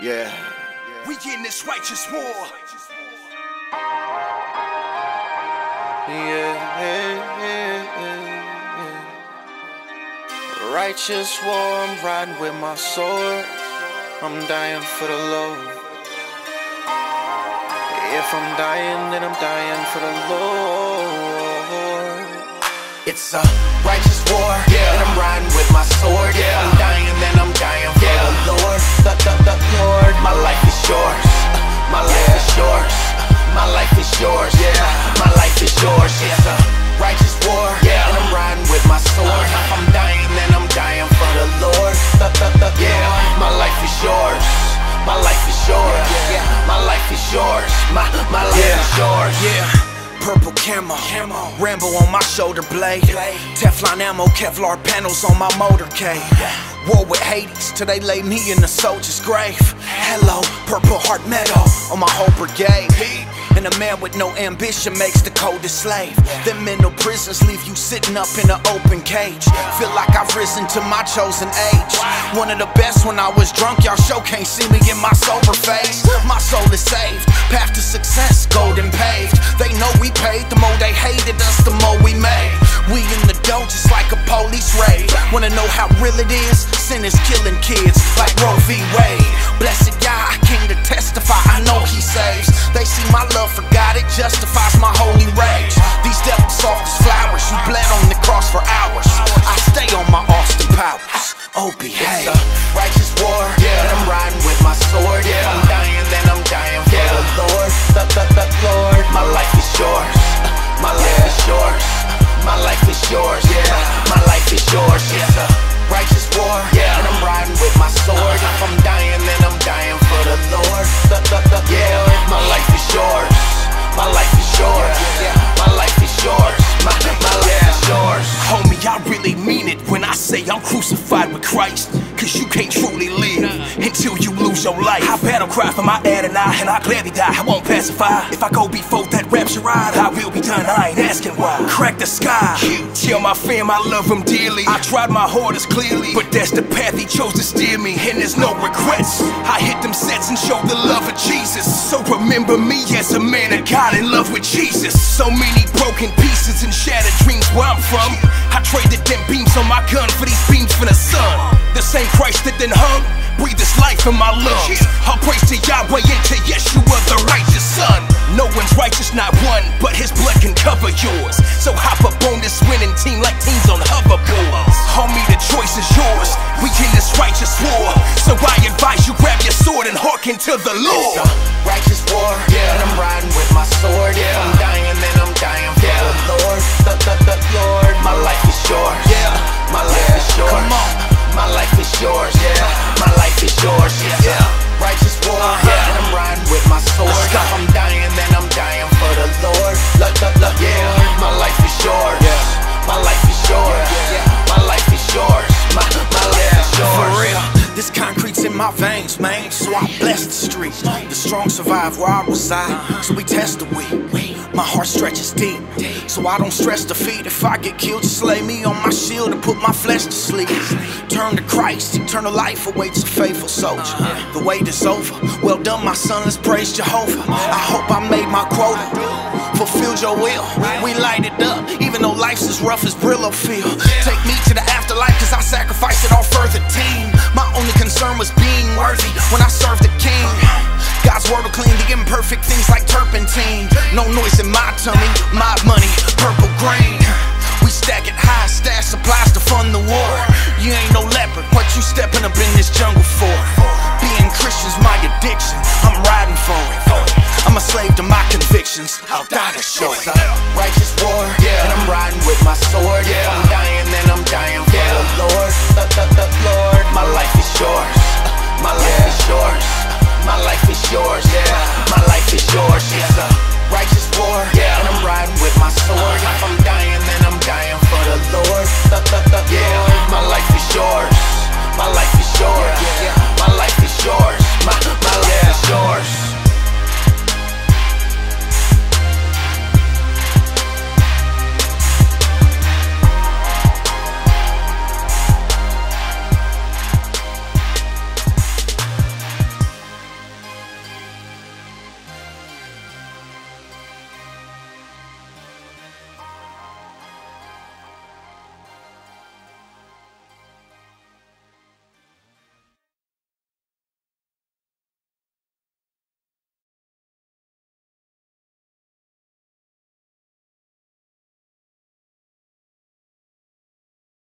Yeah. We in this righteous war. Yeah, Righteous war, I'm riding with my sword. I'm dying for the Lord. If I'm dying, then I'm dying for the Lord. It's a righteous war, Yeah. and I'm riding with my sword. Yeah. I'm dying, dying for Yeah. the Lord. The, the, the Lord, my life is yours. My life Yeah. is yours. My life is yours. Yeah. My life is yours. It's a righteous war, Yeah. and I'm riding with my sword. Uh-huh. If I'm dying, then I'm dying for the Lord. The, the, the Yeah. Lord, my life is yours. My life is yours. Yeah. My life is yours. My my life Yeah. is yours. Yeah, purple camo, Camo. Rambo on my shoulder blade, Blade. Teflon ammo, Kevlar panels on my motorcade. War with Hades till they lay me in the soldier's grave. Hello, purple heart medal on my whole brigade. And a man with no ambition makes the coldest slave. Them mental prisons leave you sitting up in an open cage. Feel like I've risen to my chosen age. One of the best when I was drunk, y'all show can't see me in my sober face. My soul is saved, path to success, golden paved. They know we paid, the more they hated us, the more we made. We in the dough just like a police raid. Wanna know how real it is? Sin is killing kids like Roe v. Wade. Blessed Yah, I came to testify, I know he saves. They see my love for God, it justifies my holy rage. These devils soft as flowers, you bled on the cross for hours. I stay on my Austin Powers. Oh, behave. Yeah. My life is yours. My life is yours. My life is yours. My, life is yours. Homie, I really mean it when I say I'm crucified with Christ. Cause you can't truly live until you lose your life. I battle cry for my Adonai, and I gladly die. I won't pacify. If I go before that rapture ride, I will be done. I ain't asking why. Crack the sky. Tell my fam I love them dearly. I tried my hardest clearly, but that's the path he chose to steer me, and there's no regrets. I hit them sets and show the love of Jesus. So remember me as a man of God in love with Jesus. So many broken pieces and shattered dreams where I'm from. I traded them beams on my gun for these beams from the sun. The same Christ that then hung, breathe this life in my lungs. I'll praise to Yahweh and to Yeshua, the righteous son. No one's righteous, not one, but his blood can cover yours. So hop up on this winning team like teams on hoverboards. Homie, the choice is yours. We in this righteous war. So I advise you grab your sword and hearken to the It's Lord. a righteous war, Yeah. and I'm riding with my sword. Yeah. If I'm dying, then I'm dying for Yeah. the Lord. The, the, the Lord, my life is yours. Streets. The strong survive where I reside. So we test the weak. My heart stretches deep. So I don't stress defeat. If I get killed, just lay me on my shield and put my flesh to sleep. Turn to Christ, eternal life awaits a faithful soldier. The wait is over. Well done, my son, let's praise Jehovah. I hope I made my quota. Fulfilled your will, we light it up. Even though life's as rough as Brillo feel. Take me to the afterlife, cause I sacrificed it all for the team. My only concern was being worthy when I served the things like turpentine. No noise in my tummy, my money,